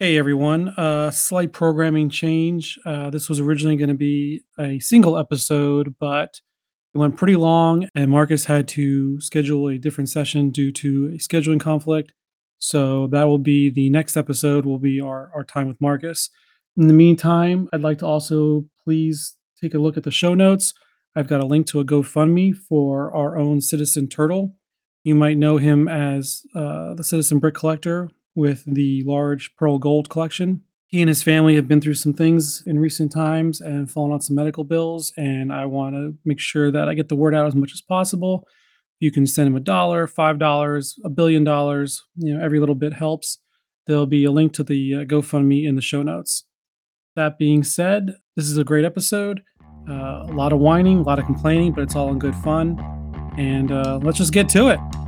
Hey everyone, uh, slight programming change. Uh, this was originally going to be a single episode, but it went pretty long, and Marcus had to schedule a different session due to a scheduling conflict. So that will be the next episode. Will be our our time with Marcus. In the meantime, I'd like to also please take a look at the show notes. I've got a link to a GoFundMe for our own Citizen Turtle. You might know him as uh, the Citizen Brick Collector with the large Pearl Gold collection. He and his family have been through some things in recent times and fallen on some medical bills, and I want to make sure that I get the word out as much as possible. You can send him a dollar, five dollars, a billion dollars. You know, every little bit helps. There'll be a link to the uh, GoFundMe in the show notes. That being said, this is a great episode. Uh, a lot of whining, a lot of complaining, but it's all in good fun. And uh, let's just get to it.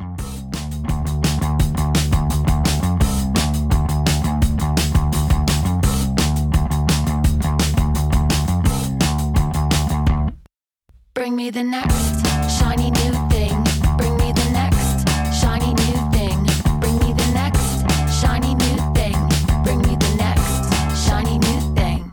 Me the next shiny new thing. Bring me the next shiny new thing. Bring me the next shiny new thing. Bring me the next shiny new thing.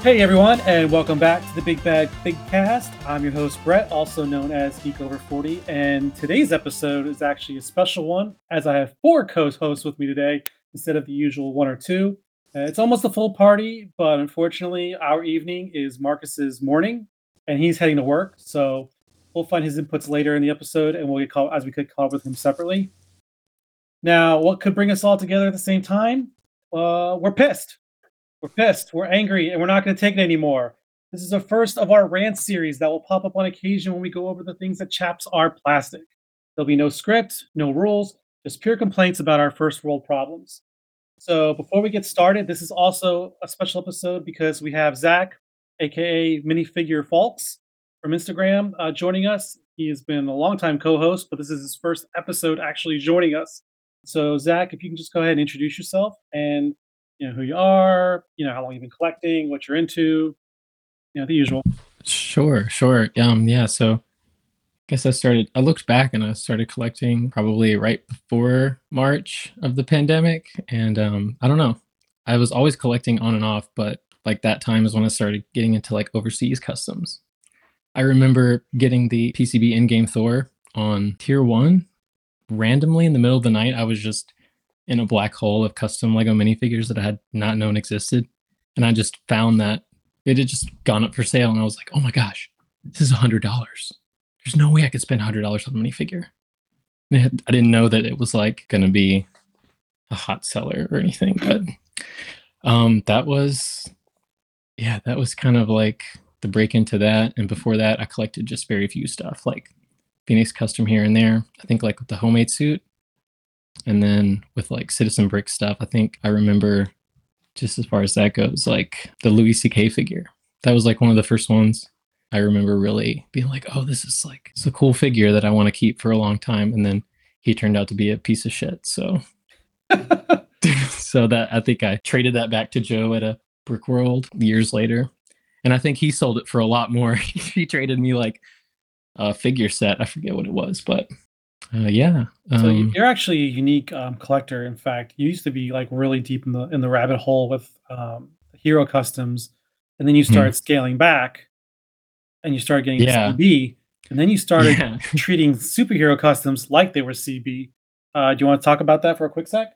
Hey everyone, and welcome back to the Big Bad Fig Cast. I'm your host Brett, also known as Geek Over 40, and today's episode is actually a special one as I have four co-hosts with me today instead of the usual one or two. Uh, it's almost a full party, but unfortunately, our evening is Marcus's morning, and he's heading to work. So we'll find his inputs later in the episode, and we'll get called as we could call with him separately. Now, what could bring us all together at the same time? Uh, we're pissed. We're pissed. We're angry, and we're not going to take it anymore. This is the first of our rant series that will pop up on occasion when we go over the things that chaps are plastic. There'll be no script, no rules, just pure complaints about our first world problems. So before we get started, this is also a special episode because we have Zach, aka Minifigure Folx, from Instagram, uh, joining us. He has been a longtime co-host, but this is his first episode actually joining us. So Zach, if you can just go ahead and introduce yourself and you know who you are, you know how long you've been collecting, what you're into, you know the usual. Sure, sure. Um, yeah. So, guess I started. I looked back and I started collecting probably right before March of the pandemic, and um, I don't know. I was always collecting on and off, but like that time is when I started getting into like overseas customs. I remember getting the PCB in-game Thor on tier one randomly in the middle of the night. I was just in a black hole of custom Lego minifigures that I had not known existed, and I just found that it had just gone up for sale, and I was like, "Oh my gosh, this is a hundred dollars! There's no way I could spend a hundred dollars on a minifigure." I didn't know that it was like going to be a hot seller or anything, but um, that was, yeah, that was kind of like the break into that. And before that, I collected just very few stuff, like Phoenix Custom here and there. I think like with the homemade suit, and then with like Citizen Brick stuff, I think I remember just as far as that goes, like the Louis C.K. figure. That was like one of the first ones I remember really being like, oh, this is like it's a cool figure that I want to keep for a long time. And then he turned out to be a piece of shit. So so that I think I traded that back to Joe at a brick world years later. And I think he sold it for a lot more. he traded me like a figure set. I forget what it was, but uh, yeah. So Um, you're actually a unique um, collector. In fact, you used to be like really deep in the in the rabbit hole with um, hero customs, and then you Hmm. started scaling back, and you started getting Yeah. CB, and then you started yeah. treating superhero customs like they were CB. Uh, do you want to talk about that for a quick sec?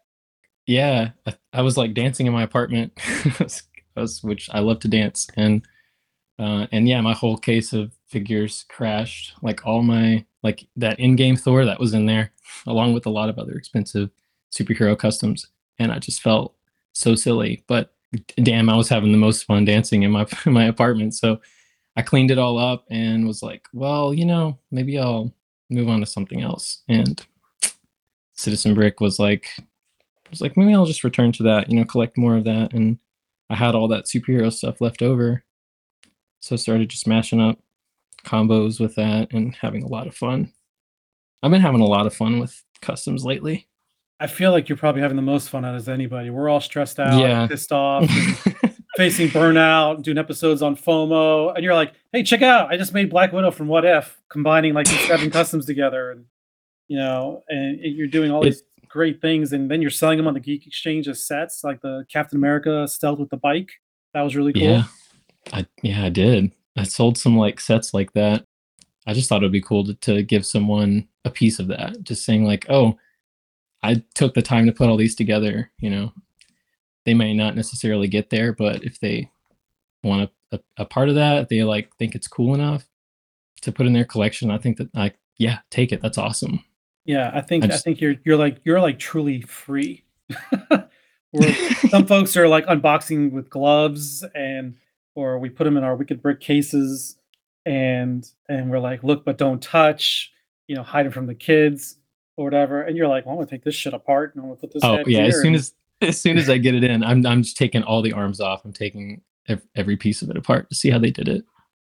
yeah I, I was like dancing in my apartment which i love to dance and uh and yeah my whole case of figures crashed like all my like that in-game thor that was in there along with a lot of other expensive superhero customs and i just felt so silly but damn i was having the most fun dancing in my in my apartment so i cleaned it all up and was like well you know maybe i'll move on to something else and citizen brick was like was like, maybe I'll just return to that, you know, collect more of that. And I had all that superhero stuff left over. So I started just mashing up combos with that and having a lot of fun. I've been having a lot of fun with customs lately. I feel like you're probably having the most fun out of anybody. We're all stressed out, Yeah. pissed off, facing burnout, doing episodes on FOMO, and you're like, "Hey, check out! I just made Black Widow from What If, combining like these seven customs together, and you know, and you're doing all these great things, and then you're selling them on the Geek Exchange as sets, like the Captain America stealth with the bike. That was really cool. Yeah. I yeah, I did. I sold some like sets like that. I just thought it would be cool to, to give someone a piece of that. Just saying like, oh, I took the time to put all these together, you know. They may not necessarily get there, but if they want a, a, a part of that, they like think it's cool enough to put in their collection, I think that like, yeah, take it. That's awesome. Yeah, I think I I, think you're you're like you're like truly free. Some folks are like unboxing with gloves and or we put them in our wicked brick cases and and we're like look but don't touch, you know, hide them from the kids or whatever. And you're like, well, I'm gonna take this shit apart and I'm gonna put this. Oh yeah, as soon and- as as soon as I get it in, I'm I'm just taking all the arms off. I'm taking every piece of it apart to see how they did it.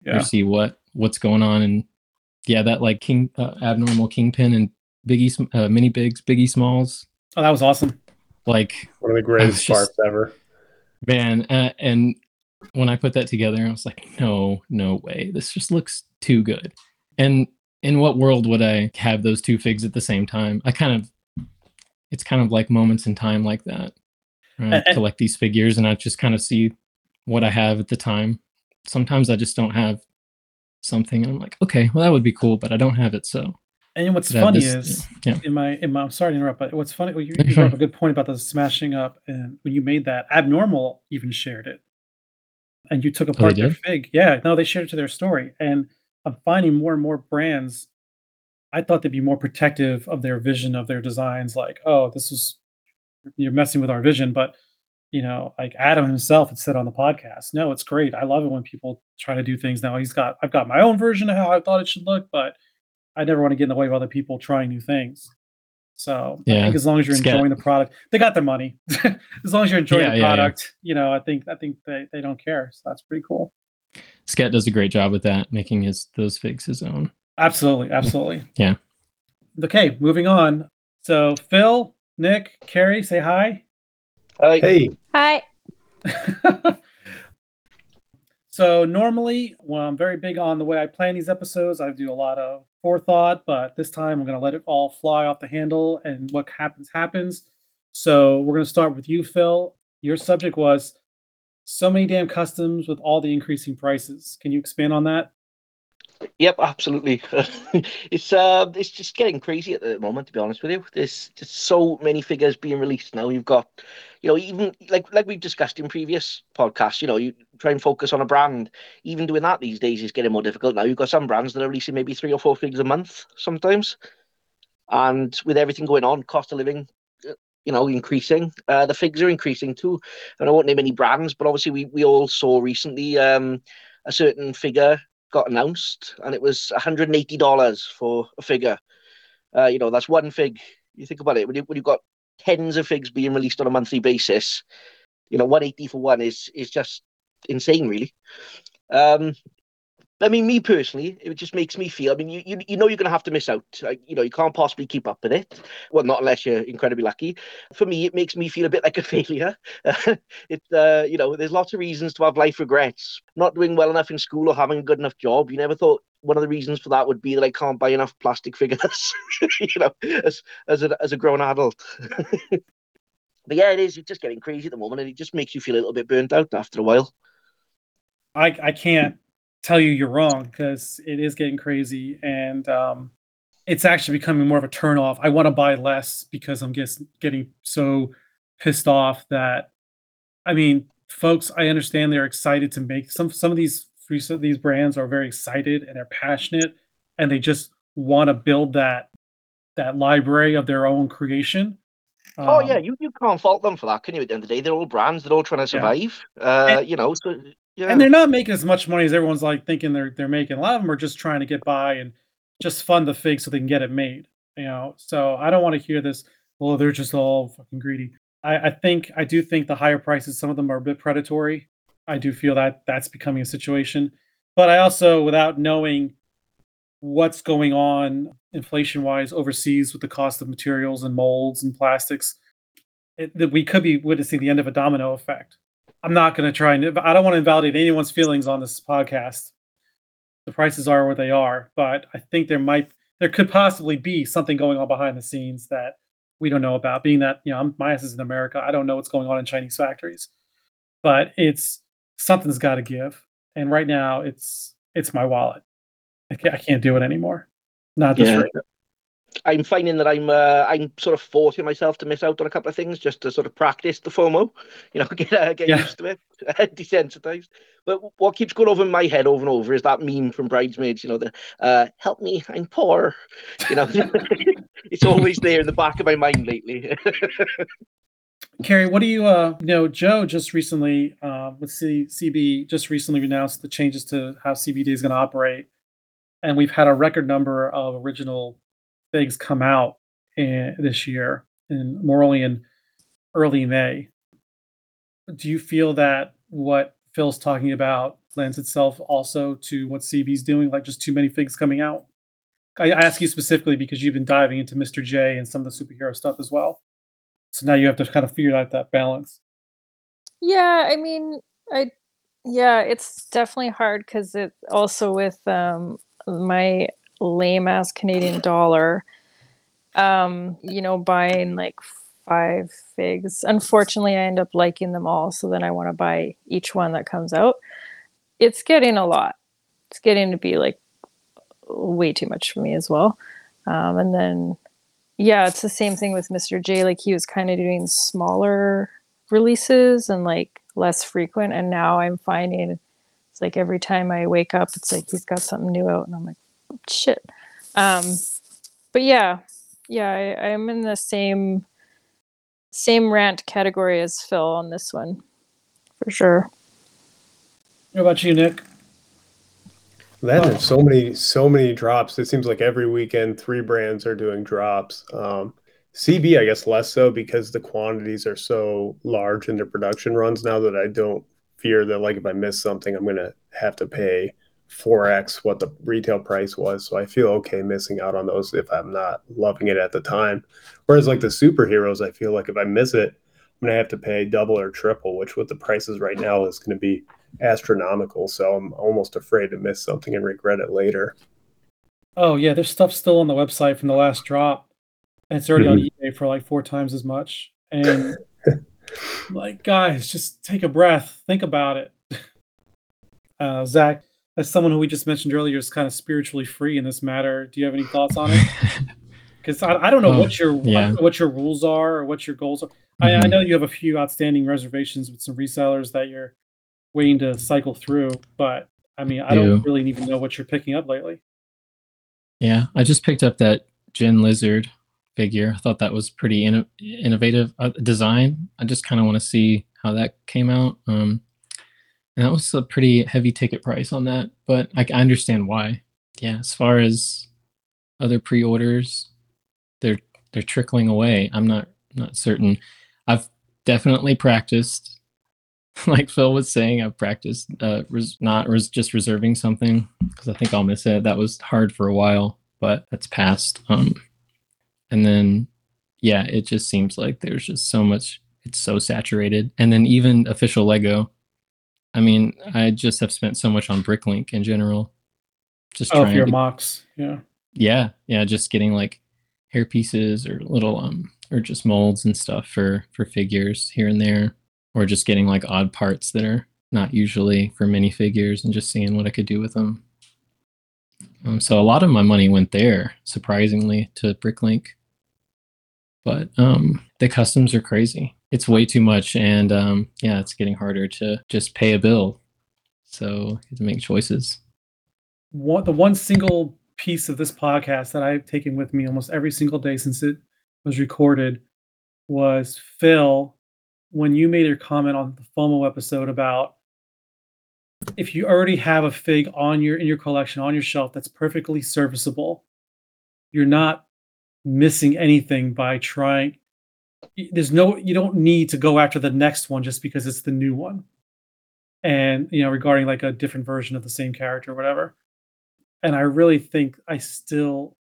yeah. or see what what's going on and yeah that like king uh, abnormal kingpin and biggie uh, mini bigs biggie smalls Oh, that was awesome. Like One of the greatest just- parts ever. man uh, and when i put that together i was like no no way this just looks too good and in what world would i have those two figs at the same time i kind of it's kind of like moments in time like that where I collect these figures and i just kind of see what i have at the time sometimes i just don't have something and i'm like okay well that would be cool but i don't have it so And what's funny this- is yeah in my in my I'm sorry to interrupt, but what's funny well, you, you brought up a good point about the smashing up and when you made that abnormal even shared it. And you took Oh, apart their fig. Yeah, no, they shared it to their story. And I'm finding more and more brands. I thought they'd be more protective of their vision of their designs, like, oh, this is you're messing with our vision, but you know, like Adam himself had said on the podcast, no, it's great. I love it when people try to do things now. He's got I've got my own version of how I thought it should look, but I never want to get in the way of other people trying new things. So I Yeah, think as long as you're enjoying the product, they got their money. as long as you're enjoying Yeah, the yeah, yeah. product, you know, I think I think they, they don't care. So that's pretty cool. Sket does a great job with that, making his those figs his own. Absolutely, absolutely. Yeah. Okay, moving on. So Phil, Nick, Kerry, say hi. Like, Hey, Hi. so normally, well, I'm very big on the way I plan these episodes. I do a lot of forethought, but this time I'm going to let it all fly off the handle, and what happens happens. So we're going to start with you, Phil. Your subject was so many damn customs with all the increasing prices. Can you expand on that? Yep, absolutely. it's uh, it's just getting crazy at the moment. To be honest with you, there's just so many figures being released now. You've got, you know, even like like we've discussed in previous podcasts. You know, you try and focus on a brand. Even doing that these days is getting more difficult. Now you've got some brands that are releasing maybe three or four figures a month sometimes, and with everything going on, cost of living. uh, You know, increasing. Uh, the figs are increasing too, and I won't name any brands, but obviously we we all saw recently um, a certain figure got announced, and it was $180 for a figure. Uh, you know, that's one fig. You think about it when you when you've got tens of figs being released on a monthly basis. You know, 180 for one is is just insane, really. Um, I mean, me personally, it just makes me feel. I mean, you you, you know you're going to have to miss out. Like, you know, you can't possibly keep up with it. Well, not unless you're incredibly lucky. For me, it makes me feel a bit like a failure. it, uh, you know, there's lots of reasons to have life regrets. Not doing well enough in school or having a good enough job. You never thought one of the reasons for that would be that I can't buy enough plastic figures. you know, as as a as a grown adult. but yeah, it is. It's just getting crazy at the moment, and it just makes you feel a little bit burnt out after a while. I I can't tell you you're wrong because it is getting crazy and um, it's actually becoming more of a turnoff. I want to buy less because I'm just getting so pissed off that I mean, folks, I understand they're excited to make some some of these free some of these brands are very excited and they're passionate and they just want to build that that library of their own creation. oh Um, yeah, you, you can't fault them for that, can you? At the end of the day, they're all brands. They're all trying to survive. Uh, And- you know, so yeah. and they're not making as much money as everyone's like thinking they're they're making. A lot of them are just trying to get by and just fund the fig so they can get it made. You know, so I don't want to hear this. Well, they're just all fucking greedy. I, I think I do think the higher prices, some of them are a bit predatory. I do feel that that's becoming a situation, but I also, without knowing what's going on inflation wise overseas with the cost of materials and molds and plastics, that we could be witnessing the end of a domino effect. I'm not going to try and I don't want to invalidate anyone's feelings on this podcast. The prices are what they are, but I think there might there could possibly be something going on behind the scenes that we don't know about. Being that you know I'm, my ass is in America, I don't know what's going on in Chinese factories, but it's something's got to give. And right now, it's it's my wallet. I can't, I can't do it anymore. Not just Yeah. I'm finding that I'm uh, I'm sort of forcing myself to miss out on a couple of things just to sort of practice the FOMO, you know, get uh, get Yeah. used to it, desensitized. But what keeps going over in my head over and over is that meme from Bridesmaids, you know, the uh, "Help me, I'm poor," you know. it's always there in the back of my mind lately. Kerry, what do you uh you know? Joe just recently uh, with C- CB just recently announced the changes to how CBD is going to operate, and we've had a record number of original figs come out in, this year, and more only in early May. Do you feel that what Phil's talking about lends itself also to what CB's doing, like just too many figs coming out? I I ask you specifically because you've been diving into Mr. J and some of the superhero stuff as well. So now you have to kind of figure out that balance. Yeah, I mean, I yeah, it's definitely hard because it also with um my lame ass Canadian dollar, um, you know, buying like five figs. Unfortunately, I end up liking them all, so then I want to buy each one that comes out. It's getting a lot. It's getting to be like way too much for me as well. Um, and then yeah, it's the same thing with Mr. J. Like he was kind of doing smaller releases and like less frequent. And now I'm finding it's like every time I wake up, it's like he's got something new out, and I'm like, shit. Um, but yeah, yeah, I, I'm in the same same rant category as Phil on this one, for sure. What about you, Nick? That Oh. there's so many, so many drops. It seems like every weekend, three brands are doing drops. Um, CB, I guess, less so because the quantities are so large in their production runs now that I don't fear that, like, if I miss something, I'm going to have to pay 4x what the retail price was. So I feel okay missing out on those if I'm not loving it at the time. Whereas, like, the superheroes, I feel like if I miss it, I'm going to have to pay double or triple, which with the prices right now is going to be astronomical. So I'm almost afraid to miss something and regret it later. Oh yeah, there's stuff still on the website from the last drop, and it's already on eBay for like four times as much. And like, guys, just take a breath, think about it. Uh, Zach, as someone who we just mentioned earlier is kind of spiritually free in this matter, do you have any thoughts on it? Because I, I don't know Oh, what your yeah. what your rules are or what your goals are. I, I Mhm. know you have a few outstanding reservations with some resellers that you're waiting to cycle through, but I mean, I don't really even know what you're picking up lately. Yeah, I just picked up that Gin Lizard figure. I thought that was pretty inno- innovative uh, design. I just kind of want to see how that came out. Um, and that was a pretty heavy ticket price on that, but I, I understand why. Yeah, as far as other pre-orders, they're they're trickling away. I'm not not certain. I've definitely practiced, like Phil was saying, I've practiced uh, res- not res- just reserving something because I think I'll miss it. That was hard for a while, but that's past. Um, and then, yeah, it just seems like there's just so much. It's so saturated, and then even official Lego. I mean, I just have spent so much on Bricklink in general. Just Oh, trying your to MOCs, yeah. yeah yeah just getting like hair pieces or little um or just molds and stuff for for figures here and there or just getting like odd parts that are not usually for minifigures and just seeing what i could do with them um, so a lot of my money went there surprisingly to bricklink but um the customs are crazy. It's way too much and um yeah it's getting harder to just pay a bill. So you have to make choices. One the one single piece of this podcast that I've taken with me almost every single day since it was recorded was Phil when you made your comment on the FOMO episode about if you already have a fig on your in your collection on your shelf that's perfectly serviceable, you're not missing anything by trying there's no you don't need to go after the next one just because it's the new one. And you know, regarding like a different version of the same character or whatever and I really think I still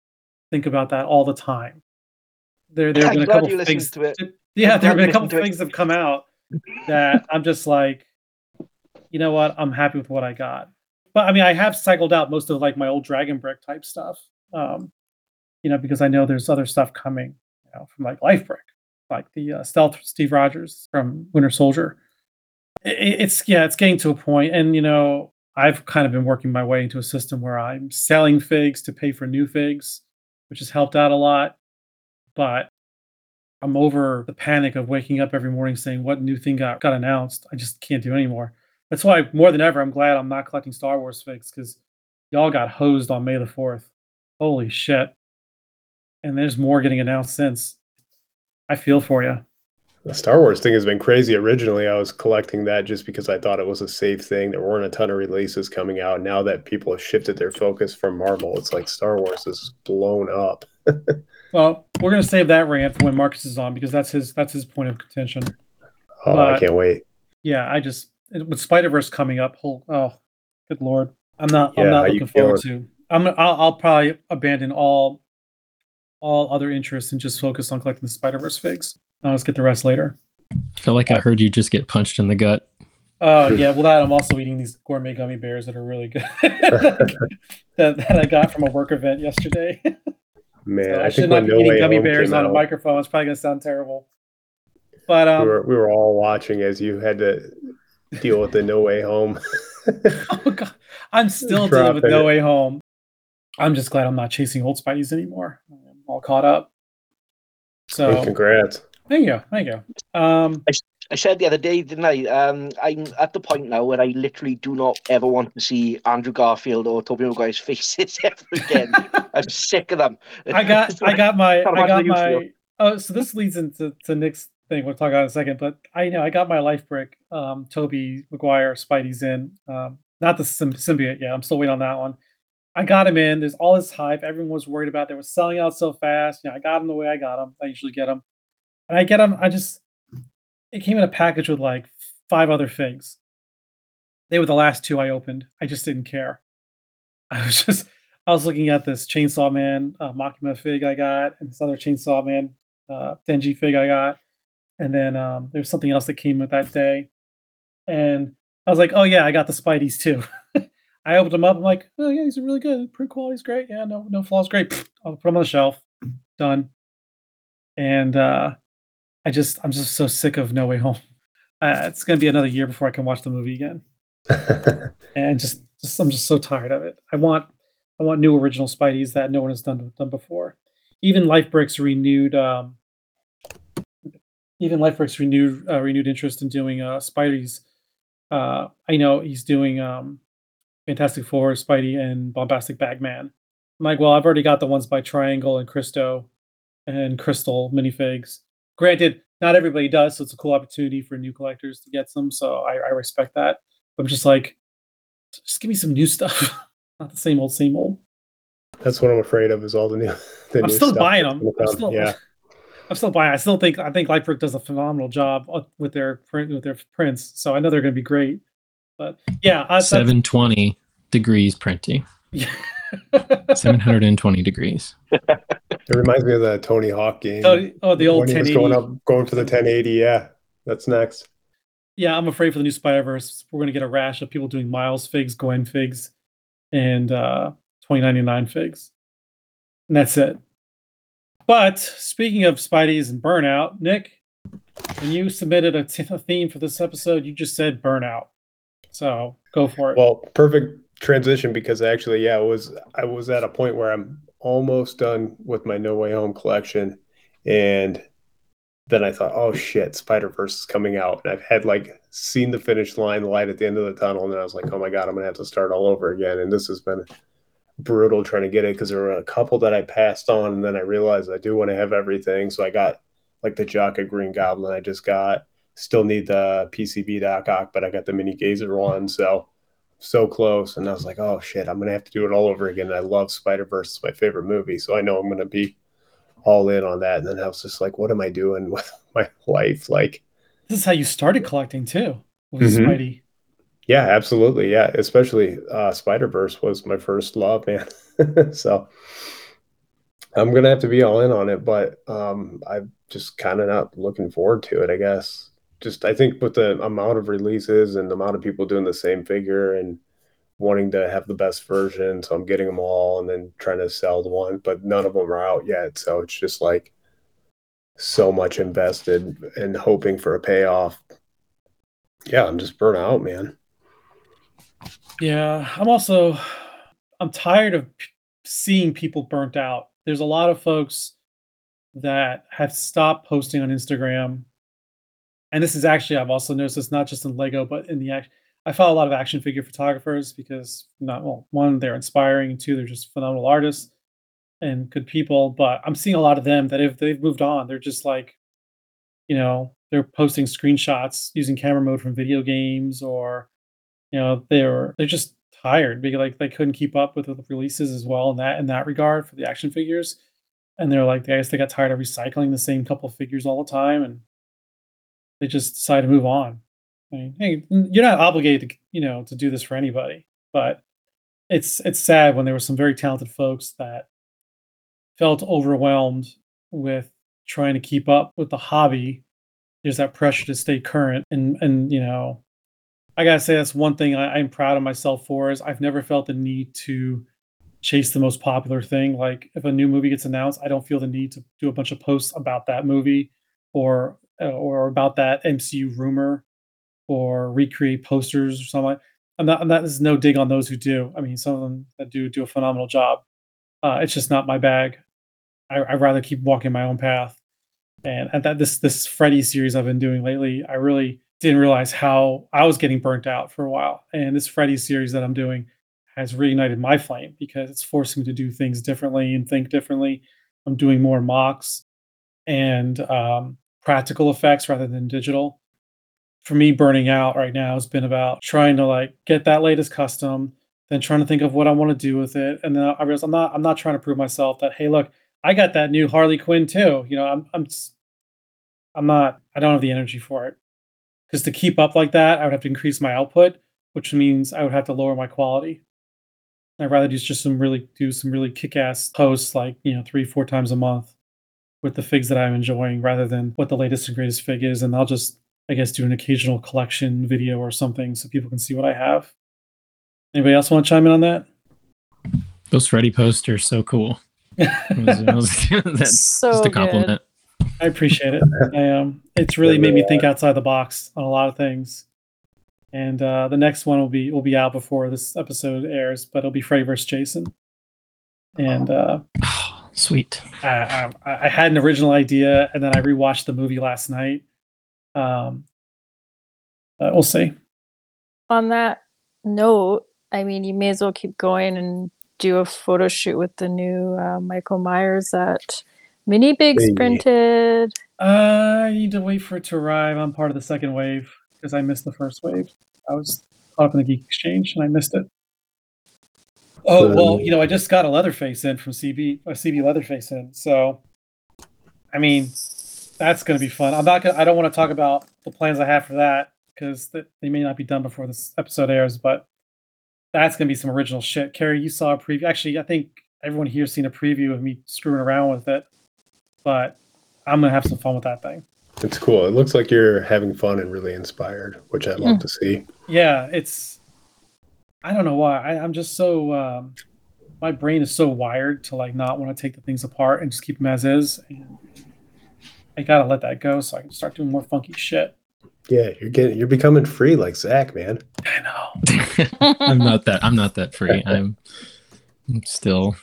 think about that all the time. There, there have I'm been a couple things. to it. Yeah, there have been a couple listened to it. things that have come out that I'm just like, you know what? I'm happy with what I got. But I mean, I have cycled out most of like my old Dragon Brick type stuff, um, you know, because I know there's other stuff coming. you know, from like Life Brick, like the uh, Stealth Steve Rogers from Winter Soldier. It, it's yeah, it's getting to a point, and you know, I've kind of been working my way into a system where I'm selling figs to pay for new figs, which has helped out a lot. But I'm over the panic of waking up every morning saying what new thing got, got announced. I just can't do anymore. That's why more than ever I'm glad I'm not collecting Star Wars figs because y'all got hosed on May the 4th. Holy shit. And there's more getting announced since. I feel for you. The Star Wars thing has been crazy. Originally, I was collecting that just because I thought it was a safe thing. There weren't a ton of releases coming out. Now that people have shifted their focus from Marvel, it's like Star Wars is blown up. well, we're gonna save that rant for when Marcus is on because that's his that's his point of contention. Oh, but, I can't wait. Yeah, I just with Spider Verse coming up. Oh, good lord, I'm not. Yeah, I'm not looking forward to. I'm. I'll, I'll probably abandon all all other interests and just focus on collecting the Spider Verse figs. I'll just get the rest later. I feel like I heard you just get punched in the gut. Oh yeah, well that I'm also eating these gourmet gummy bears that are really good that, that I got from a work event yesterday. Man, so I, I should not be no eating gummy bears on out, a microphone. It's probably gonna sound terrible. But um, we were we were all watching as you had to deal with the No Way Home. oh god, I'm still dealing with No it. Way Home. I'm just glad I'm not chasing old Spideys anymore. I'm all caught up. So hey, congrats. Thank you. Thank you. Um, I, I, said the other day, didn't I? Um, I'm at the point now where I literally do not ever want to see Andrew Garfield or Tobey Maguire's faces ever again. I'm sick of them. I got, I got my, I got my. Oh, so this leads into to Nick's thing. We'll talk about in a second, but I know I got my life brick. Um, Tobey Maguire, Spidey's in. Um, not the symbiote. Yeah, I'm still waiting on that one. I got him in. There's all this hype. Everyone was worried about. They were selling out so fast. You know, I got him the way I got him. I usually get them, and I get them. I just it came in a package with like five other figs. They were the last two I opened. I just didn't care. I was just I was looking at this Chainsaw Man uh, Makima fig I got, and this other Chainsaw Man uh, Denji fig I got, and then um, there's something else that came with that day, and I was like, oh yeah, I got the Spideys too. I opened them up. I'm like, oh yeah, these are really good. Print quality's great. Yeah, no, no flaws. Great. I'll put them on the shelf. Done. And uh, I just, I'm just so sick of No Way Home. Uh, it's gonna be another year before I can watch the movie again. and just, just, I'm just so tired of it. I want, I want new original Spideys that no one has done done before. Even Life Bricks renewed. Um, even Life Bricks renewed uh, renewed interest in doing uh, Spidey's. Uh, I know he's doing um, Fantastic Four, Spidey, and Bombastic Bagman. I'm like, well, I've already got the ones by Triangle and Christo and Crystal minifigs. Granted, not everybody does, so it's a cool opportunity for new collectors to get some. So I, I respect that. But I'm just like, just give me some new stuff, not the same old, same old. That's what I'm afraid of is all the new. The I'm new still buying them. I'm still, yeah. I'm still buying. I still think I think Lightbrick does a phenomenal job uh, with their print with their prints. So I know they're going to be great. But yeah, uh, 720 degrees printing. 720 degrees. It reminds me of the Tony Hawk game. Oh, oh the old 1080. Going up, going for the 1080. Yeah, that's next. Yeah, I'm afraid for the new Spider Verse, we're going to get a rash of people doing Miles figs, Gwen figs, and uh, 2099 figs, and that's it. But speaking of Spideys and burnout, Nick, when you submitted a, t- a theme for this episode, you just said burnout. So go for it. Well, perfect transition because actually, yeah, it was I was at a point where I'm almost done with my No Way Home collection, and then I thought, oh shit, Spider Verse is coming out, and I've had like seen the finish line, the light at the end of the tunnel, and I was like, oh my god, I'm gonna have to start all over again, and this has been brutal trying to get it because there were a couple that I passed on, and then I realized I do want to have everything, so I got like the Jaka Green Goblin. I just got Still need the PCB Doc Ock, but I got the mini Gazer one, so so close. And I was like, oh shit, I'm gonna have to do it all over again. And I love Spider Verse; it's my favorite movie, so I know I'm gonna be all in on that. And then I was just like, what am I doing with my life? Like, this is how you started collecting too, with mm-hmm. Spidey. Yeah, absolutely. Yeah, especially uh, Spider Verse was my first love, man. so I'm gonna have to be all in on it, but um, I'm just kind of not looking forward to it. I guess just I think with the amount of releases and the amount of people doing the same figure and wanting to have the best version, so I'm getting them all and then trying to sell the one, but none of them are out yet. So it's just like so much invested and hoping for a payoff. Yeah, I'm just burnt out, man. Yeah, I'm also I'm tired of seeing people burnt out. There's a lot of folks that have stopped posting on Instagram. And this is actually I've also noticed this not just in Lego, but in the act. I follow a lot of action figure photographers because not well, one, they're inspiring, two, they're just phenomenal artists and good people. But I'm seeing a lot of them that if they've moved on, they're just like, you know, they're posting screenshots using camera mode from video games or you know, they're they're just tired because like they couldn't keep up with the releases as well in that in that regard for the action figures. And they're like, I guess they got tired of recycling the same couple figures all the time and they just decide to move on. I mean, hey, you're not obligated to, you know, to do this for anybody, but it's it's sad when there were some very talented folks that felt overwhelmed with trying to keep up with the hobby. There's that pressure to stay current, and and you know, I gotta say that's one thing I, I'm proud of myself for is I've never felt the need to chase the most popular thing. Like if a new movie gets announced, I don't feel the need to do a bunch of posts about that movie or or about that MCU rumor or recreate posters or something. I'm not. I'm not. There's no dig on those who do. I mean, some of them that do do a phenomenal job. Uh, it's just not my bag. I, I'd rather keep walking my own path. And and that this this Freddy series I've been doing lately, I really didn't realize how I was getting burnt out for a while. And this Freddy series that I'm doing has reignited my flame because it's forcing me to do things differently and think differently. I'm doing more MOCs and um, practical effects rather than digital. For me, burning out right now has been about trying to like get that latest custom, then trying to think of what I want to do with it, and then I realize I'm not I'm not trying to prove myself that hey look I got that new Harley Quinn too. You know I'm I'm I'm not I don't have the energy for it because to keep up like that I would have to increase my output, which means I would have to lower my quality. I'd rather do just some really do some really kick-ass posts like you know three four times a month with the figs that I'm enjoying rather than what the latest and greatest fig is, and I'll just I guess do an occasional collection video or something so people can see what I have. Anybody else want to chime in on that? Those Freddy posts are so cool. That was- that was- that's So just a good. compliment. I appreciate it. I, um, it's really made me think outside the box on a lot of things. And uh, the next one will be will be out before this episode airs, but it'll be Freddy vs. Jason. And uh, Oh, sweet. I, I, I had an original idea, and then I rewatched the movie last night. Um, uh, we'll see. On that note, I mean, you may as well keep going and do a photo shoot with the new uh, Michael Myers that Mini Bigs Hey. printed. I need to wait for it to arrive. I'm part of the second wave because I missed the first wave. I was caught up in the Geek Exchange and I missed it. Oh well, you know, I just got a Leatherface in from CB, a CB Leatherface in. So, I mean, that's going to be fun. I'm not gonna. I don't want to talk about the plans I have for that because they may not be done before this episode airs. But that's going to be some original shit. Kerry, you saw a preview. Actually, I think everyone here's seen a preview of me screwing around with it. But I'm gonna have some fun with that thing. It's cool. It looks like you're having fun and really inspired, which I'd love Mm. to see. Yeah, it's. I don't know why. I, I'm just so. Um, my brain is so wired to like not want to take the things apart and just keep them as is. And I gotta let that go so I can start doing more funky shit. Yeah, you're getting you're becoming free like Zach, man. I know. I'm not that. I'm not that free. I'm, I'm still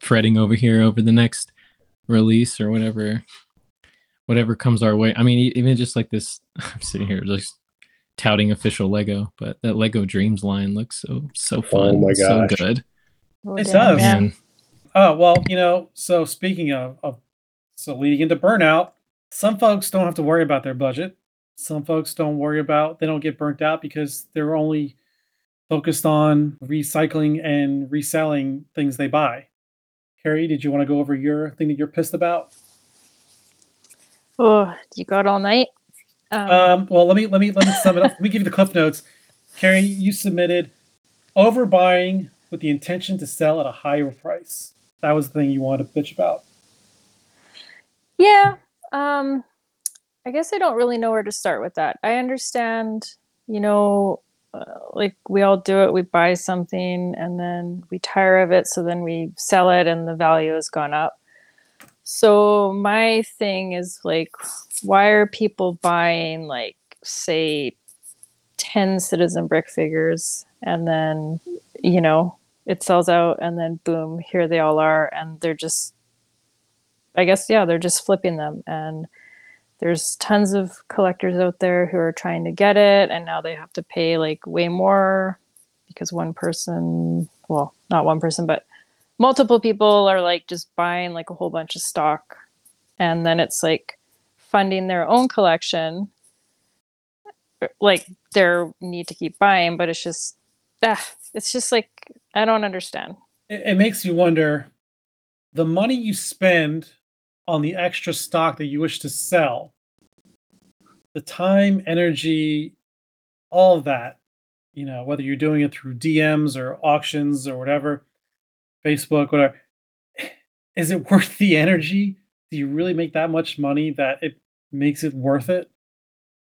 fretting over here over the next release or whatever, whatever comes our way. I mean, even just like this, I'm sitting here just touting official Lego, but that Lego Dreams line looks so so oh fun, oh my gosh. so good, Oh, It does. man. Oh well, you know. So speaking of, of so leading into burnout, some folks don't have to worry about their budget. Some folks don't worry about they don't get burnt out because they're only focused on recycling and reselling things they buy. Kerry, did you want to go over your thing that you're pissed about? Oh, you got all night. Um, Um, well, let me let me let me sum it up. Let me give you the cliff notes. Kerry, you submitted overbuying with the intention to sell at a higher price. That was the thing you wanted to bitch about. Yeah. Um I guess I don't really know where to start with that. I understand, you know, uh, like we all do it, we buy something and then we tire of it, so then we sell it and the value has gone up. So my thing is like, why are people buying like, say, ten Citizen Brick figures, and then you know it sells out, and then boom, here they all are, and they're just, I guess, yeah, they're just flipping them, and there's tons of collectors out there who are trying to get it, and now they have to pay like way more because one person, well, not one person, but multiple people are like just buying like a whole bunch of stock and then it's like funding their own collection. Like their need to keep buying but it's just ah, it's just like i don't understand. It, it makes you wonder the money you spend on the extra stock that you wish to sell, the time, energy, all of that, you know, whether you're doing it through DMs or auctions or whatever, Facebook, whatever, is it worth the energy? Do you really make that much money that it makes it worth it?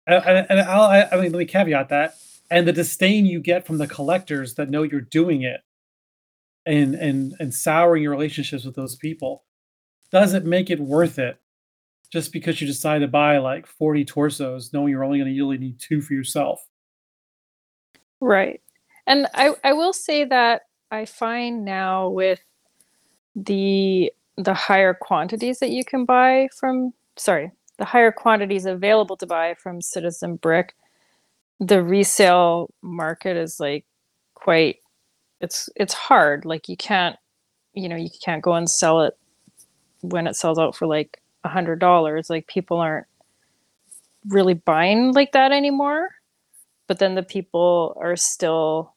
And, and, I'll, I, I mean, let me caveat that. And the disdain you get from the collectors that know you're doing it and and and souring your relationships with those people does it make it worth it just because you decide to buy like 40 torsos knowing you're only going to really need two for yourself Right. And I I will say that I find now with the the higher quantities that you can buy from sorry, the higher quantities available to buy from Citizen Brick, the resale market is like quite it's it's hard. Like you can't you know, you can't go and sell it when it sells out for like a hundred dollars. Like people aren't really buying like that anymore but then the people are still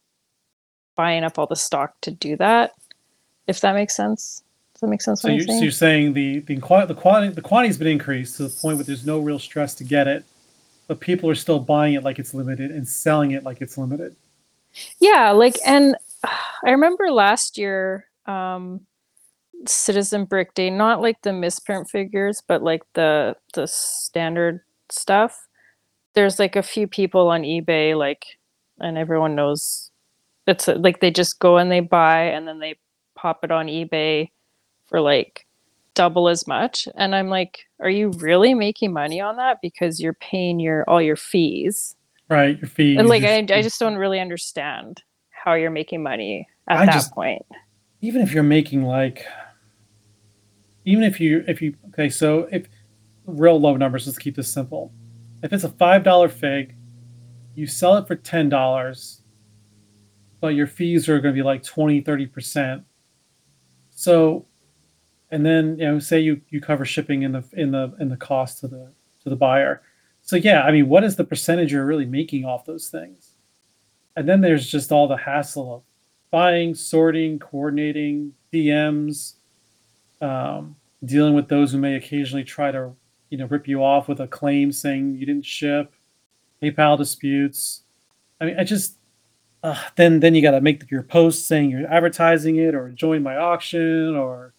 buying up all the stock to do that. If that makes sense. Does that make sense? so you're, so saying? you're saying the the the quantity the quantity's been increased to the point where there's no real stress to get it but people are still buying it like it's limited and selling it like it's limited Yeah, like and I remember last year, um Citizen Brick Day, not like the misprint figures, but like the the standard stuff. There's like a few people on eBay, like, and everyone knows it's uh, like they just go and they buy and then they pop it on eBay for like double as much. And I'm like, are you really making money on that? Because you're paying your all your fees. right your fees And like I, I just don't really understand how you're making money at I that just- point. even if you're making like even if you if you okay so if real low numbers let's keep this simple if it's a five dollar fig you sell it for ten dollars but your fees are going to be like 20 30 percent. So and then you know say you you cover shipping in the in the in the cost to the to the buyer. So yeah i mean what is the percentage you're really making off those things? And then there's just all the hassle of buying, sorting, coordinating, DMs, um, dealing with those who may occasionally try to, you know, rip you off with a claim saying you didn't ship, PayPal disputes. I mean, I just uh, then then you got to make your post saying you're advertising it or join my auction or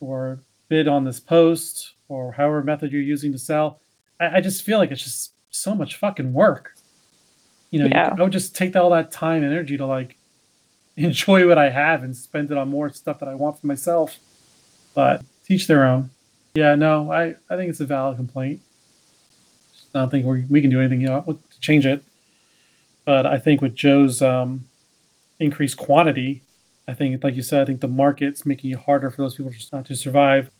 or bid on this post or however method you're using to sell. I, I just feel like it's just so much fucking work. You know, you- I would just take all that time and energy to like enjoy what I have and spend it on more stuff that I want for myself. But teach their own. Yeah, no, I, I think it's a valid complaint. I don't think we, we can do anything you know, to change it. But I think with Joe's um, increased quantity, I think, like you said, I think the market's making it harder for those people just not to survive.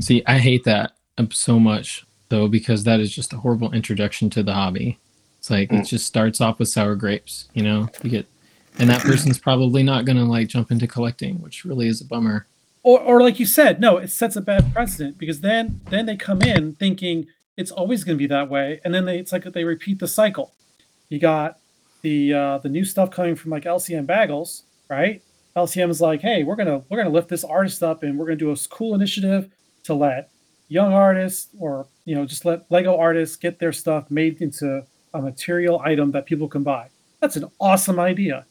See, I hate that um, so much though because that is just a horrible introduction to the hobby. It's like it just starts off with sour grapes, you know. You get, and that person's probably not gonna like jump into collecting, which really is a bummer. or, or like you said, no, it sets a bad precedent because then then they come in thinking it's always going to be that way, and then they it's like they repeat the cycle. You got the uh, the new stuff coming from like LCM Bagels, right? LCM is like, hey, we're gonna we're gonna lift this artist up, and we're gonna do a cool initiative to let young artists or you know just let Lego artists get their stuff made into a material item that people can buy. That's an awesome idea.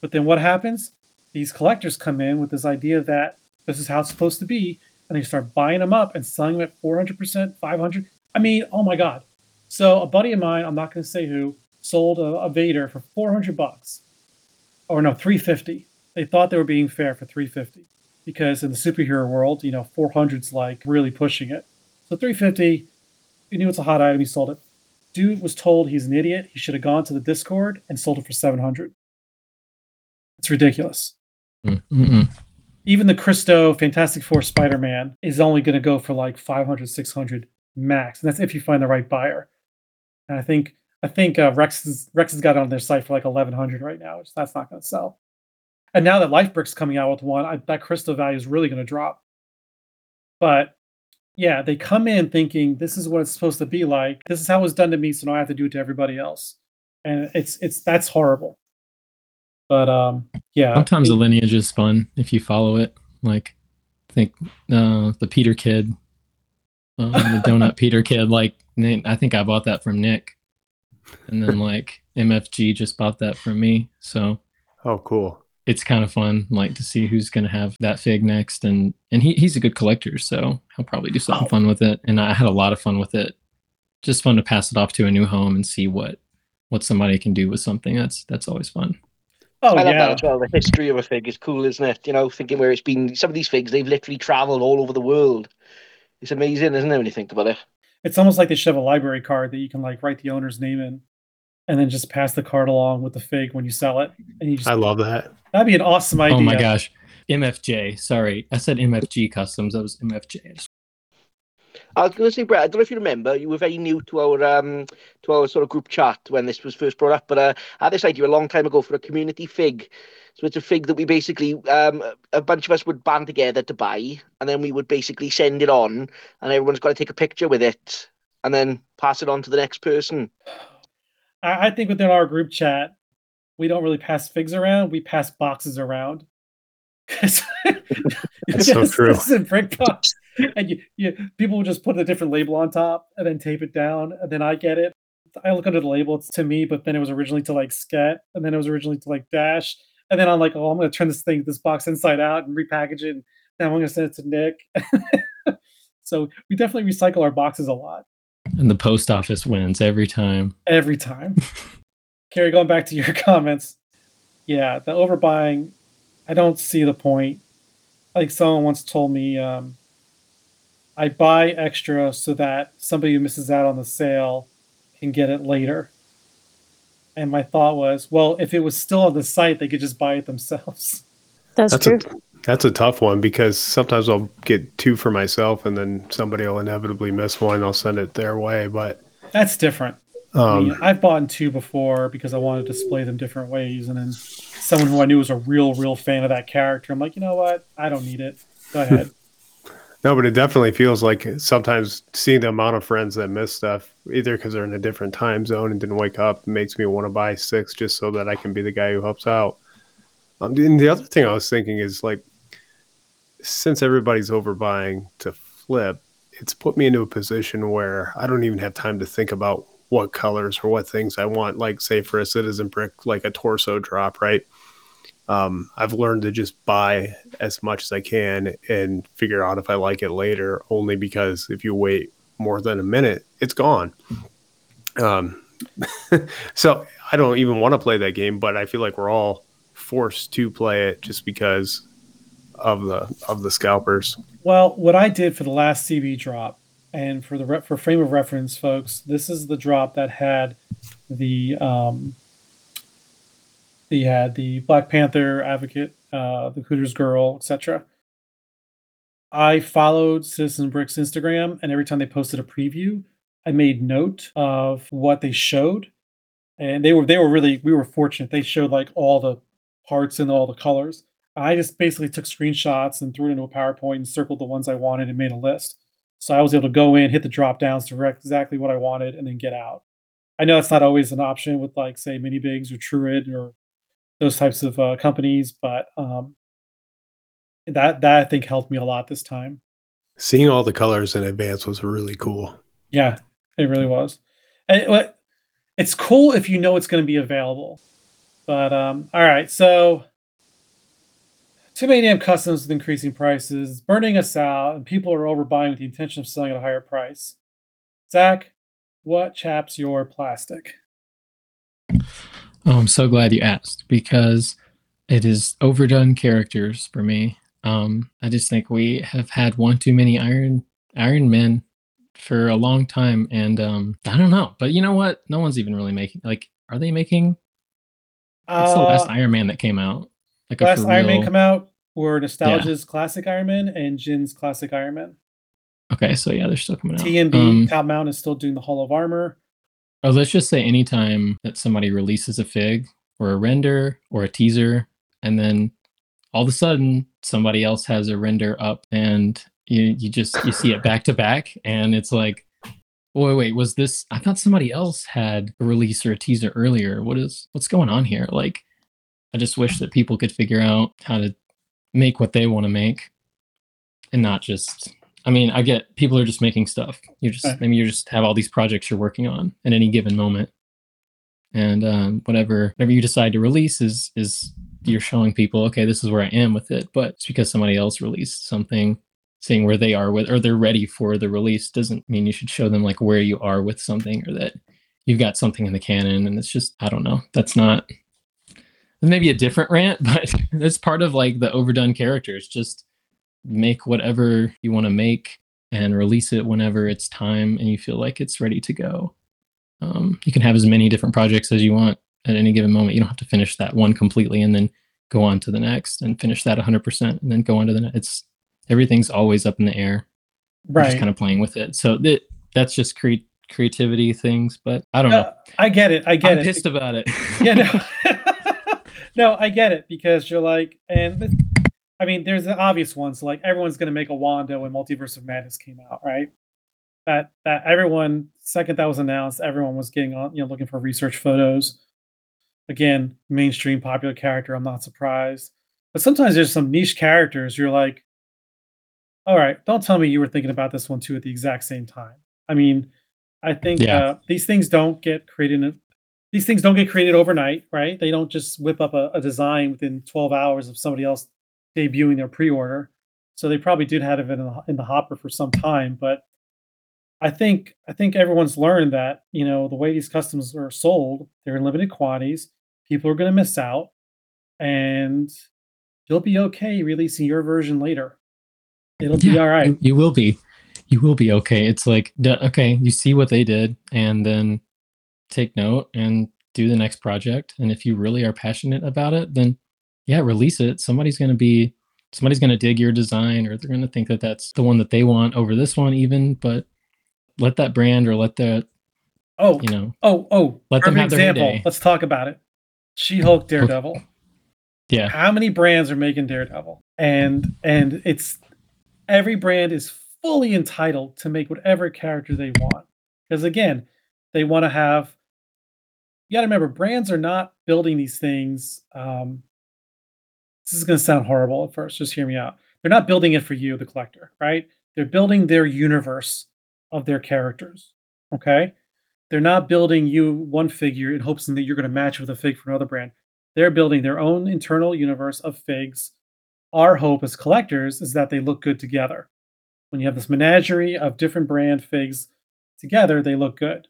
But then what happens? These collectors come in with this idea that this is how it's supposed to be, and they start buying them up and selling them at 400%, 500. I mean, oh my god. So a buddy of mine, I'm not going to say who, sold a, a Vader for 400 bucks. Or no, 350. They thought they were being fair for 350. because in the superhero world, you know, 400's like really pushing it. So 350, he knew it's a hot item, he sold it. Dude was told he's an idiot. He should have gone to the Discord and sold it for 700. It's ridiculous. Even the Christo Fantastic Four Spider Man is only going to go for like 500, 600 max. And that's if you find the right buyer. And I think I think uh, Rex has, Rex has got it on their site for like 1100 right now, which that's not going to sell. And now that Lifebrick's coming out with one, I, that crystal value is really going to drop. But yeah, they come in thinking this is what it's supposed to be like. This is how it was done to me, so now I have to do it to everybody else. And it's it's that's horrible. But um, yeah, Sometimes the lineage is fun if you follow it. Like, I think uh, the Peter Kid, um, the Donut Peter Kid. Like, I think I bought that from Nick, and then like MFG just bought that from me. So Oh, cool. it's kind of fun, like to see who's gonna have that fig next. And and he, he's a good collector, so he'll probably do something Oh. fun with it. And I had a lot of fun with it. Just fun to pass it off to a new home and see what what somebody can do with something. That's that's always fun. oh I love yeah, that as well. The history of a fig is cool, isn't it? You know, thinking where it's been. Some of these figs, they've literally travelled all over the world. It's amazing, isn't it, when you think about it? It's almost like they should have a library card that you can like write the owner's name in, and then just pass the card along with the fig when you sell it. And you just I love that. that'd be an awesome idea. Oh my gosh. MFJ. Sorry. I said MFG Customs. That was MFJ. I was going to say, Brett, I don't know if you remember, you were very new to our um to our sort of group chat when this was first brought up, but uh, I had this idea a long time ago for a community fig. So it's a fig that we basically um a bunch of us would band together to buy, and then we would basically send it on, and everyone's got to take a picture with it, and then pass it on to the next person. I, I think within our group chat, we don't really pass figs around. We pass boxes around. That's so true. This is a brick box, and you, you people will just put a different label on top and then tape it down, and then I get it. I look under the label; it's to me, but then it was originally to like Sket, and then it was originally to like Dash, and then I'm like, oh, I'm gonna turn this thing, this box inside out, and repackage it. And then I'm gonna send it to Nick. so we definitely recycle our boxes a lot And the post office wins every time. every time. Kerry, going back to your comments, yeah, the overbuying, I don't see the point. Like someone once told me, um, I buy extra so that somebody who misses out on the sale can get it later. And my thought was, well, if it was still on the site, they could just buy it themselves. That's, That's true. a that's a tough one because sometimes I'll get two for myself and then somebody will inevitably miss one. I'll send it their way, but That's different. I mean, um, I've bought two before because I wanted to display them different ways, and then someone who I knew was a real, real fan of that character, I'm like, you know what? I don't need it. Go ahead. no, but it definitely feels like sometimes seeing the amount of friends that miss stuff, either because they're in a different time zone and didn't wake up, makes me want to buy six just so that I can be the guy who helps out. Um, and the other thing I was thinking is like, since everybody's overbuying to flip, it's put me into a position where I don't even have time to think about what colors or what things I want. Like, say, for a citizen brick, like a torso drop, right? Um, I've learned to just buy as much as I can and figure out if I like it later, only because if you wait more than a minute, it's gone. Um, so I don't even want to play that game, but I feel like we're all forced to play it just because of the of the scalpers. Well, what I did for the last CB drop, and for the re- for frame of reference, folks, this is the drop that had the um, the had the Black Panther advocate, uh, the Hooters girl, etc. I followed Citizen Brick's Instagram, and every time they posted a preview, I made note of what they showed, and they were they were really we were fortunate. They showed like all the parts and all the colors. I just basically took screenshots and threw it into a PowerPoint and circled the ones I wanted and made a list. So I was able to go in, hit the drop downs, direct exactly what I wanted, and then get out. I know that's not always an option with like say mini bigs or Truid or those types of uh, companies, but um, that that I think helped me a lot this time. Seeing all the colors in advance was really cool. Yeah, it really was. And it, it's cool if you know it's going to be available. But um, all right, so too many damn customs with increasing prices, burning us out, and people are overbuying with the intention of selling at a higher price. Zach, what chaps your plastic? Oh, I'm so glad you asked because it is overdone characters for me. Um, I just think we have had one too many Iron Iron Men for a long time, and um, I don't know. But you know what? No one's even really making like. Are they making? What's the last Uh, Iron Man that came out? Like last Iron Man come out were Nostalgia's classic Iron Man and Jin's classic Iron Man. Okay, so yeah, they're still coming out. TNB Um, Top Mount is still doing the Hall of Armor. Oh, let's just say anytime that somebody releases a fig or a render or a teaser, and then all of a sudden somebody else has a render up, and you you just you see it back to back, and it's like, wait, wait, was this? I thought somebody else had a release or a teaser earlier. What is what's going on here? Like, I just wish that people could figure out how to make what they want to make, and not just I mean, I get people are just making stuff. You just Right. maybe you just have all these projects you're working on at any given moment, and um, whatever whatever you decide to release is is you're showing people, okay, this is where I am with it. But it's because somebody else released something, saying where they are with, or they're ready for the release, doesn't mean you should show them like where you are with something, or that you've got something in the canon. And it's just I don't know. That's not maybe a different rant, but that's part of like the overdone characters. Just make whatever you want to make and release it whenever it's time and you feel like it's ready to go. Um, you can have as many different projects as you want at any given moment. You don't have to finish that one completely and then go on to the next and finish that 100% and then go on to the next. It's everything's always up in the air. Right. just kind of playing with it. So that that's just cre- creativity things, but I don't know. I get it. I get I'm it. pissed about it. yeah, no. no, I get it because you're like, and this- I mean, there's the obvious ones like everyone's gonna make a Wanda when Multiverse of Madness came out, right? That that everyone second that was announced, everyone was getting on, you know, looking for research photos. Again, mainstream popular character. I'm not surprised, but sometimes there's some niche characters. You're like, all right, don't tell me you were thinking about this one too at the exact same time. I mean, I think Yeah. uh, these things don't get created. In, these things don't get created overnight, right? They don't just whip up a, a design within 12 hours of somebody else debuting their pre-order. So they probably did have it in the, in the hopper for some time, but I think I think everyone's learned that you know the way these customs are sold, they're in limited quantities. People are going to miss out, and you'll be okay releasing your version later. It'll be all right. You, you will be. You will be okay. It's like, okay, you see what they did and then take note and do the next project. And if you really are passionate about it, then yeah, release it. Somebody's going to be, somebody's going to dig your design or they're going to think that that's the one that they want over this one, even. But let that brand or let that Oh, you know, oh, oh! Let them have their example. Let's talk about it. She-Hulk, Daredevil. yeah. How many brands are making Daredevil? And and it's every brand is fully entitled to make whatever character they want. Because again, they want to have you gotta remember, brands are not building these things. Um, this is gonna sound horrible at first, just hear me out. They're not building it for you, the collector, right? They're building their universe of their characters. Okay. They're not building you one figure in hopes that you're going to match with a fig for another brand. They're building their own internal universe of figs. Our hope as collectors is that they look good together. When you have this menagerie of different brand figs together, they look good.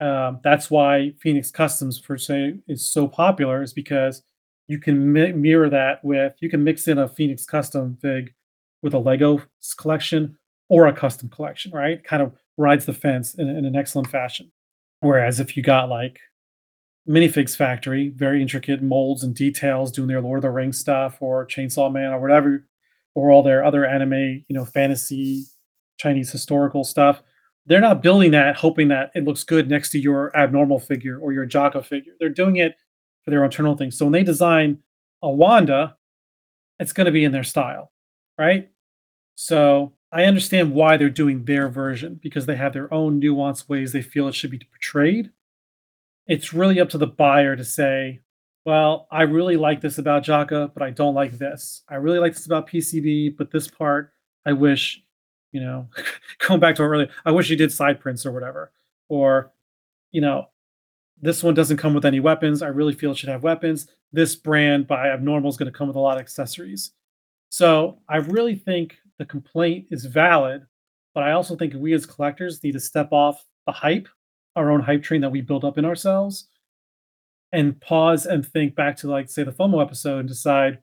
Um, that's why Phoenix Customs, for say, is so popular, is because you can mi- mirror that with, you can mix in a Phoenix Custom fig with a Lego collection or a custom collection, right? Kind of rides the fence in, in an excellent fashion. Whereas if you got like Minifigs Factory, very intricate molds and details doing their Lord of the Rings stuff or Chainsaw Man or whatever, or all their other anime, you know, fantasy, Chinese historical stuff, they're not building that hoping that it looks good next to your abnormal figure or your Jaka figure. They're doing it for their internal things. So when they design a Wanda, it's going to be in their style, right? So I understand why they're doing their version because they have their own nuanced ways they feel it should be portrayed. It's really up to the buyer to say, well, I really like this about Jaka, but I don't like this. I really like this about PCB, but this part I wish, you know, going back to earlier, I wish you did side prints or whatever. Or, you know, this one doesn't come with any weapons. I really feel it should have weapons. This brand by Abnormal is going to come with a lot of accessories. So I really think the complaint is valid, but I also think we as collectors need to step off the hype, our own hype train that we build up in ourselves, and pause and think back to like say the FOMO episode and decide,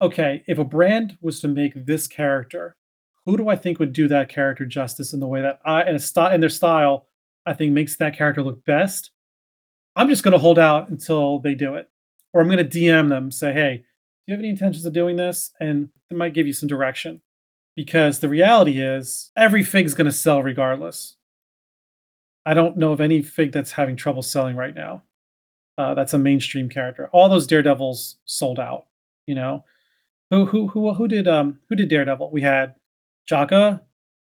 okay, if a brand was to make this character, who do I think would do that character justice in the way that I and a style in their style, I think makes that character look best? I'm just going to hold out until they do it, or I'm going to DM them, say, "Hey, do you have any intentions of doing this?" And it might give you some direction, because the reality is every fig's going to sell regardless. I don't know of any fig that's having trouble selling right now. Uh, that's a mainstream character. All those Daredevils sold out. You know, who who who who did um who did Daredevil? We had Jaka,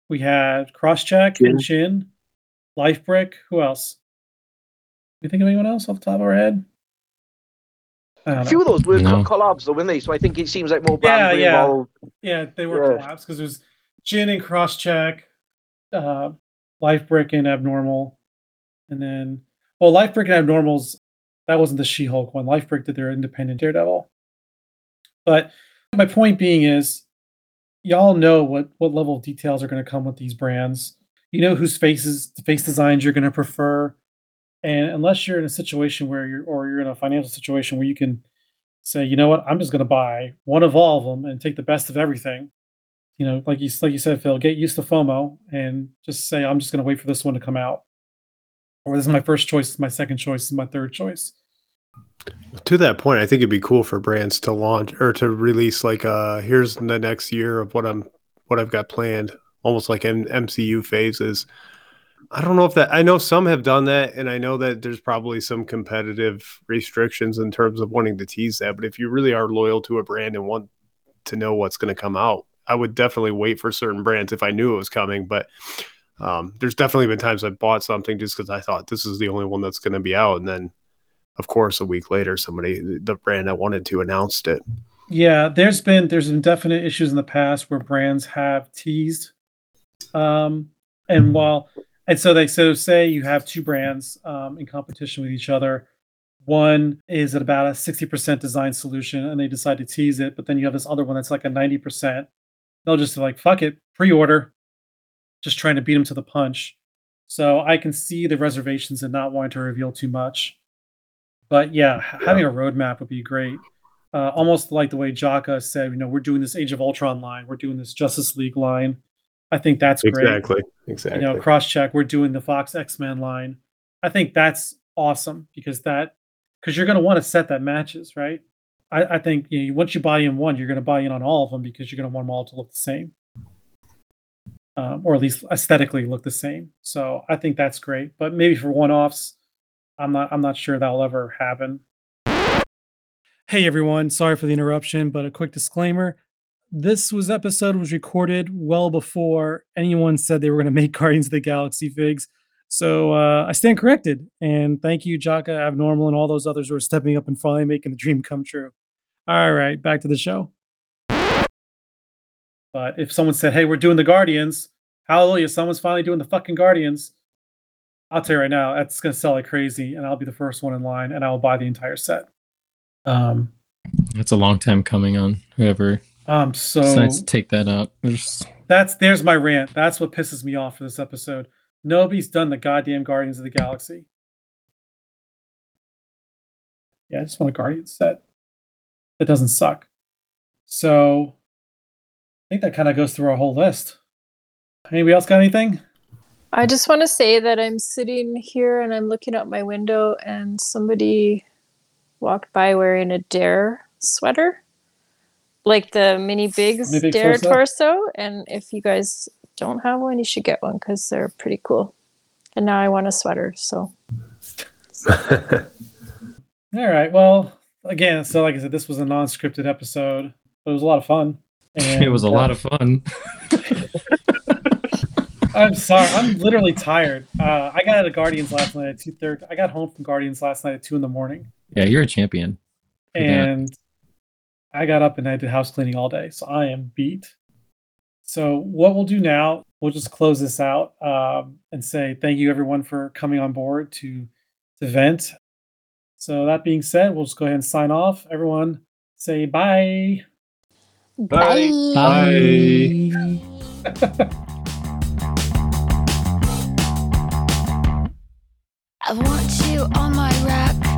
we had Crosscheck Jin. and Chin, Life Brick. Who else? You think of anyone else off the top of our head? A few know. of those were No. collabs, though, weren't they? So I think it seems like more Yeah, brands were yeah. involved. Yeah, they were Yeah. collabs because it was Jin and Crosscheck, uh, Life Brick and Abnormal, and then well, Life Brick and Abnormals. That wasn't the She-Hulk one. Life Brick did their independent Daredevil. But my point being is, y'all know what what level of details are going to come with these brands. You know whose faces, the face designs you're going to prefer, and unless you're in a situation where you're or you're in a financial situation where you can say, you know what, I'm just going to buy one of all of them and take the best of everything. You know, like you like you said, Phil, get used to FOMO and just say, I'm just going to wait for this one to come out, or this is my first choice, my second choice, my third choice. To that point, I think it'd be cool for brands to launch or to release like uh here's the next year of what I'm what I've got planned, almost like an MCU phases. I don't know if that I know some have done that and I know that there's probably some competitive restrictions in terms of wanting to tease that, but if you really are loyal to a brand and want to know what's going to come out, I would definitely wait for certain brands if I knew it was coming, but um, there's definitely been times I bought something just because I thought this is the only one that's going to be out, and then of course, a week later, somebody, the brand I wanted to, announced it. Yeah, there's been there's been definite issues in the past where brands have teased, um, and while and so they so say you have two brands um, in competition with each other. One is at about a sixty percent design solution, and they decide to tease it, but then you have this other one that's like a ninety percent. They'll just be like fuck it, pre-order, just trying to beat them to the punch. So I can see the reservations and not wanting to reveal too much. But yeah, h- having a roadmap would be great. Uh, almost like the way Jaka said, you know, we're doing this Age of Ultron line, we're doing this Justice League line. I think that's great. Exactly. Exactly. You know, cross check, we're doing the Fox X Men line. I think that's awesome because that because you're going to want to set that matches, right? I, I think you know, once you buy in one, you're going to buy in on all of them because you're going to want them all to look the same, um, or at least aesthetically look the same. So I think that's great. But maybe for one-offs, I'm not. I'm not sure that'll ever happen. Hey everyone, sorry for the interruption, but a quick disclaimer. This was episode was recorded well before anyone said they were going to make Guardians of the Galaxy figs. So uh, I stand corrected. And thank you, Jaka, Abnormal, and all those others who are stepping up and finally making the dream come true. All right, back to the show. But if someone said, hey, we're doing the Guardians, hallelujah, someone's finally doing the fucking Guardians. I'll tell you right now, that's going to sell like crazy, and I'll be the first one in line, and I will buy the entire set. Um, That's a long time coming on whoever um, so decides to take that up. There's, That's there's my rant. That's what pisses me off for this episode. Nobody's done the goddamn Guardians of the Galaxy. Yeah, I just want a Guardians set that doesn't suck. So I think that kind of goes through our whole list. Anybody else got anything? I just want to say that I'm sitting here and I'm looking out my window, and somebody walked by wearing a Dare sweater, like the Mini Bigs Mini Bigs Dare torso? torso. And if you guys don't have one, you should get one because they're pretty cool. And now I want a sweater, so All right. Well, again, so like I said, this was a non-scripted episode, but it was a lot of fun. it was a And, lot uh, of fun. I'm sorry. I'm literally tired. Uh, I got out of Guardians last night at two thirty. I got home from Guardians last night at two in the morning. Yeah, you're a champion. for that. and I got up and I did house cleaning all day, so I am beat. So what we'll do now, we'll just close this out um, and say thank you everyone for coming on board to the vent. So that being said, we'll just go ahead and sign off. Everyone, say bye. Bye. Bye. I want you on my rack.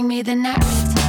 bring me the next.